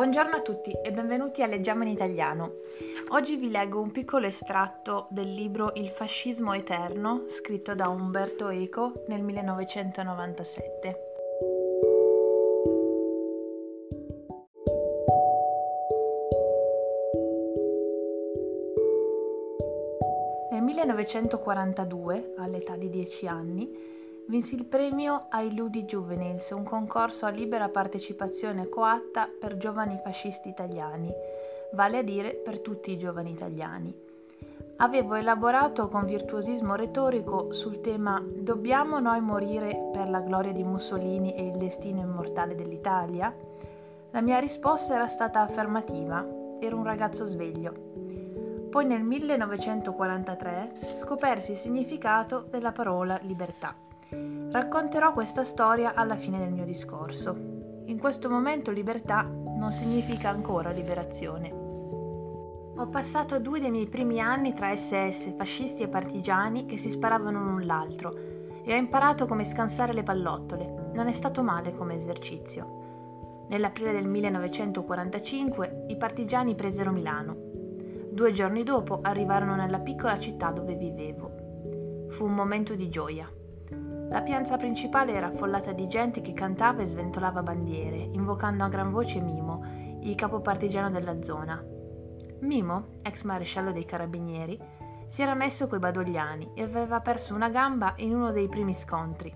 Buongiorno a tutti e benvenuti a Leggiamo in Italiano. Oggi vi leggo un piccolo estratto del libro Il fascismo eterno, scritto da Umberto Eco nel 1997. Nel 1942, all'età di 10 anni, vinse il premio ai Ludi Juvenils, un concorso a libera partecipazione coatta per giovani fascisti italiani, vale a dire per tutti i giovani italiani. Avevo elaborato con virtuosismo retorico sul tema Dobbiamo noi morire per la gloria di Mussolini e il destino immortale dell'Italia? La mia risposta era stata affermativa, ero un ragazzo sveglio. Poi nel 1943 scopersi il significato della parola libertà. Racconterò questa storia alla fine del mio discorso. In questo momento libertà non significa ancora liberazione. Ho passato due dei miei primi anni tra SS, fascisti e partigiani che si sparavano l'un l'altro e ho imparato come scansare le pallottole. Non è stato male come esercizio. Nell'aprile del 1945 i partigiani presero Milano. Due giorni dopo arrivarono nella piccola città dove vivevo. Fu un momento di gioia. La piazza principale era affollata di gente che cantava e sventolava bandiere, invocando a gran voce Mimo, il capo partigiano della zona. Mimo, ex maresciallo dei carabinieri, si era messo coi badogliani e aveva perso una gamba in uno dei primi scontri.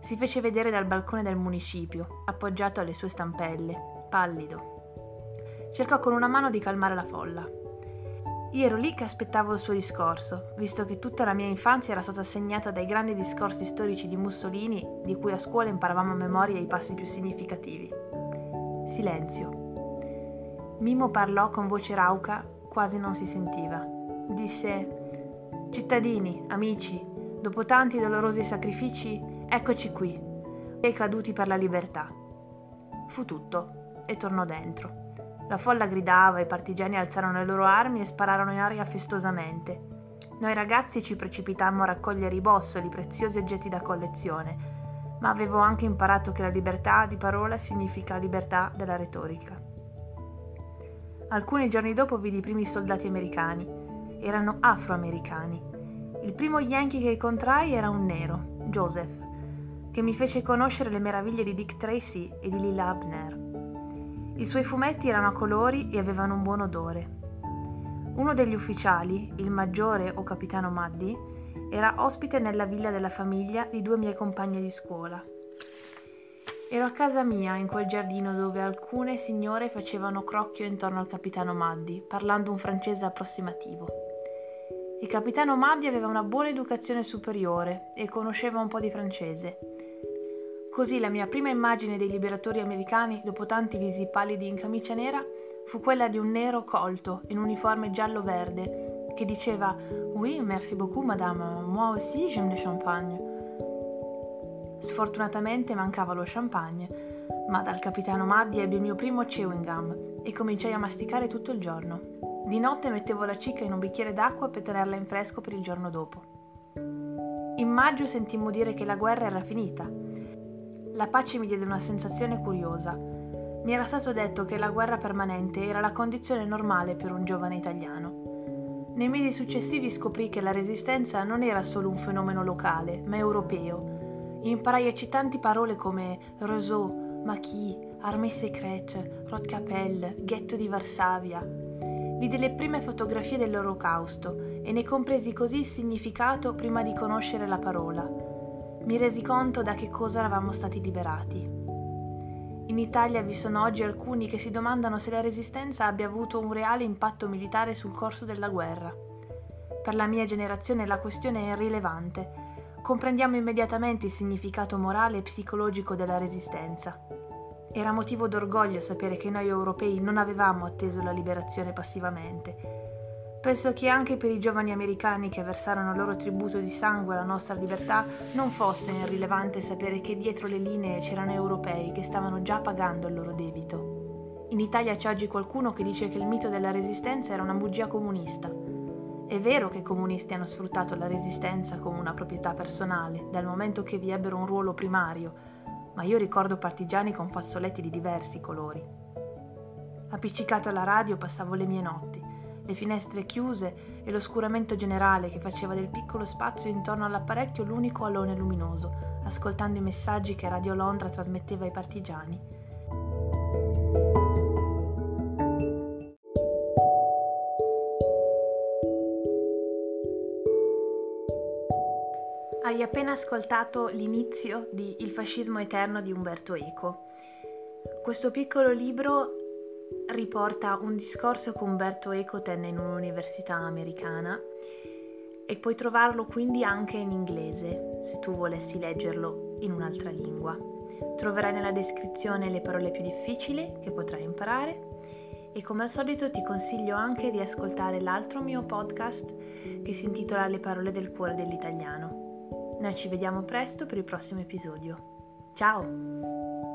Si fece vedere dal balcone del municipio, appoggiato alle sue stampelle, pallido. Cercò con una mano di calmare la folla. Io ero lì che aspettavo il suo discorso, visto che tutta la mia infanzia era stata segnata dai grandi discorsi storici di Mussolini, di cui a scuola imparavamo a memoria i passi più significativi. Silenzio. Mimo parlò con voce rauca, quasi non si sentiva. Disse: Cittadini, amici, dopo tanti dolorosi sacrifici, eccoci qui, e caduti per la libertà. Fu tutto e tornò dentro. La folla gridava, i partigiani alzarono le loro armi e spararono in aria festosamente. Noi ragazzi ci precipitammo a raccogliere i bossoli, preziosi oggetti da collezione, ma avevo anche imparato che la libertà di parola significa libertà della retorica. Alcuni giorni dopo vidi i primi soldati americani. Erano afroamericani. Il primo yankee che incontrai era un nero, Joseph, che mi fece conoscere le meraviglie di Dick Tracy e di Lila Abner. I suoi fumetti erano a colori e avevano un buon odore. Uno degli ufficiali, il maggiore o capitano Maddi, era ospite nella villa della famiglia di due miei compagni di scuola. Ero a casa mia, in quel giardino dove alcune signore facevano crocchio intorno al capitano Maddi, parlando un francese approssimativo. Il capitano Maddi aveva una buona educazione superiore e conosceva un po' di francese Così la mia prima immagine dei liberatori americani, dopo tanti visi pallidi in camicia nera, fu quella di un nero colto in uniforme giallo-verde che diceva Oui, merci beaucoup, madame, moi aussi j'aime le champagne. Sfortunatamente mancava lo champagne, ma dal capitano Maddi ebbi il mio primo chewing gum e cominciai a masticare tutto il giorno. Di notte mettevo la cicca in un bicchiere d'acqua per tenerla in fresco per il giorno dopo. In maggio sentimmo dire che la guerra era finita la pace mi diede una sensazione curiosa. Mi era stato detto che la guerra permanente era la condizione normale per un giovane italiano. Nei mesi successivi scoprì che la resistenza non era solo un fenomeno locale, ma europeo. Imparai eccitanti parole come Rousseau, Maquis, Armée secrète, Rotkapelle, ghetto di Varsavia. Vidi le prime fotografie dell'Olocausto e ne compresi così il significato prima di conoscere la parola mi resi conto da che cosa eravamo stati liberati. In Italia vi sono oggi alcuni che si domandano se la resistenza abbia avuto un reale impatto militare sul corso della guerra. Per la mia generazione la questione è irrilevante. Comprendiamo immediatamente il significato morale e psicologico della resistenza. Era motivo d'orgoglio sapere che noi europei non avevamo atteso la liberazione passivamente Penso che anche per i giovani americani che versarono il loro tributo di sangue alla nostra libertà non fosse irrilevante sapere che dietro le linee c'erano europei che stavano già pagando il loro debito. In Italia c'è oggi qualcuno che dice che il mito della resistenza era una bugia comunista. È vero che i comunisti hanno sfruttato la resistenza come una proprietà personale, dal momento che vi ebbero un ruolo primario, ma io ricordo partigiani con fazzoletti di diversi colori. Appiccicato alla radio passavo le mie notti, le finestre chiuse e l'oscuramento generale che faceva del piccolo spazio intorno all'apparecchio l'unico alone luminoso, ascoltando i messaggi che Radio Londra trasmetteva ai partigiani. Hai appena ascoltato l'inizio di Il fascismo eterno di Umberto Eco. Questo piccolo libro riporta un discorso che Umberto Eco in un'università americana e puoi trovarlo quindi anche in inglese se tu volessi leggerlo in un'altra lingua. Troverai nella descrizione le parole più difficili che potrai imparare e come al solito ti consiglio anche di ascoltare l'altro mio podcast che si intitola Le parole del cuore dell'italiano. Noi ci vediamo presto per il prossimo episodio. Ciao!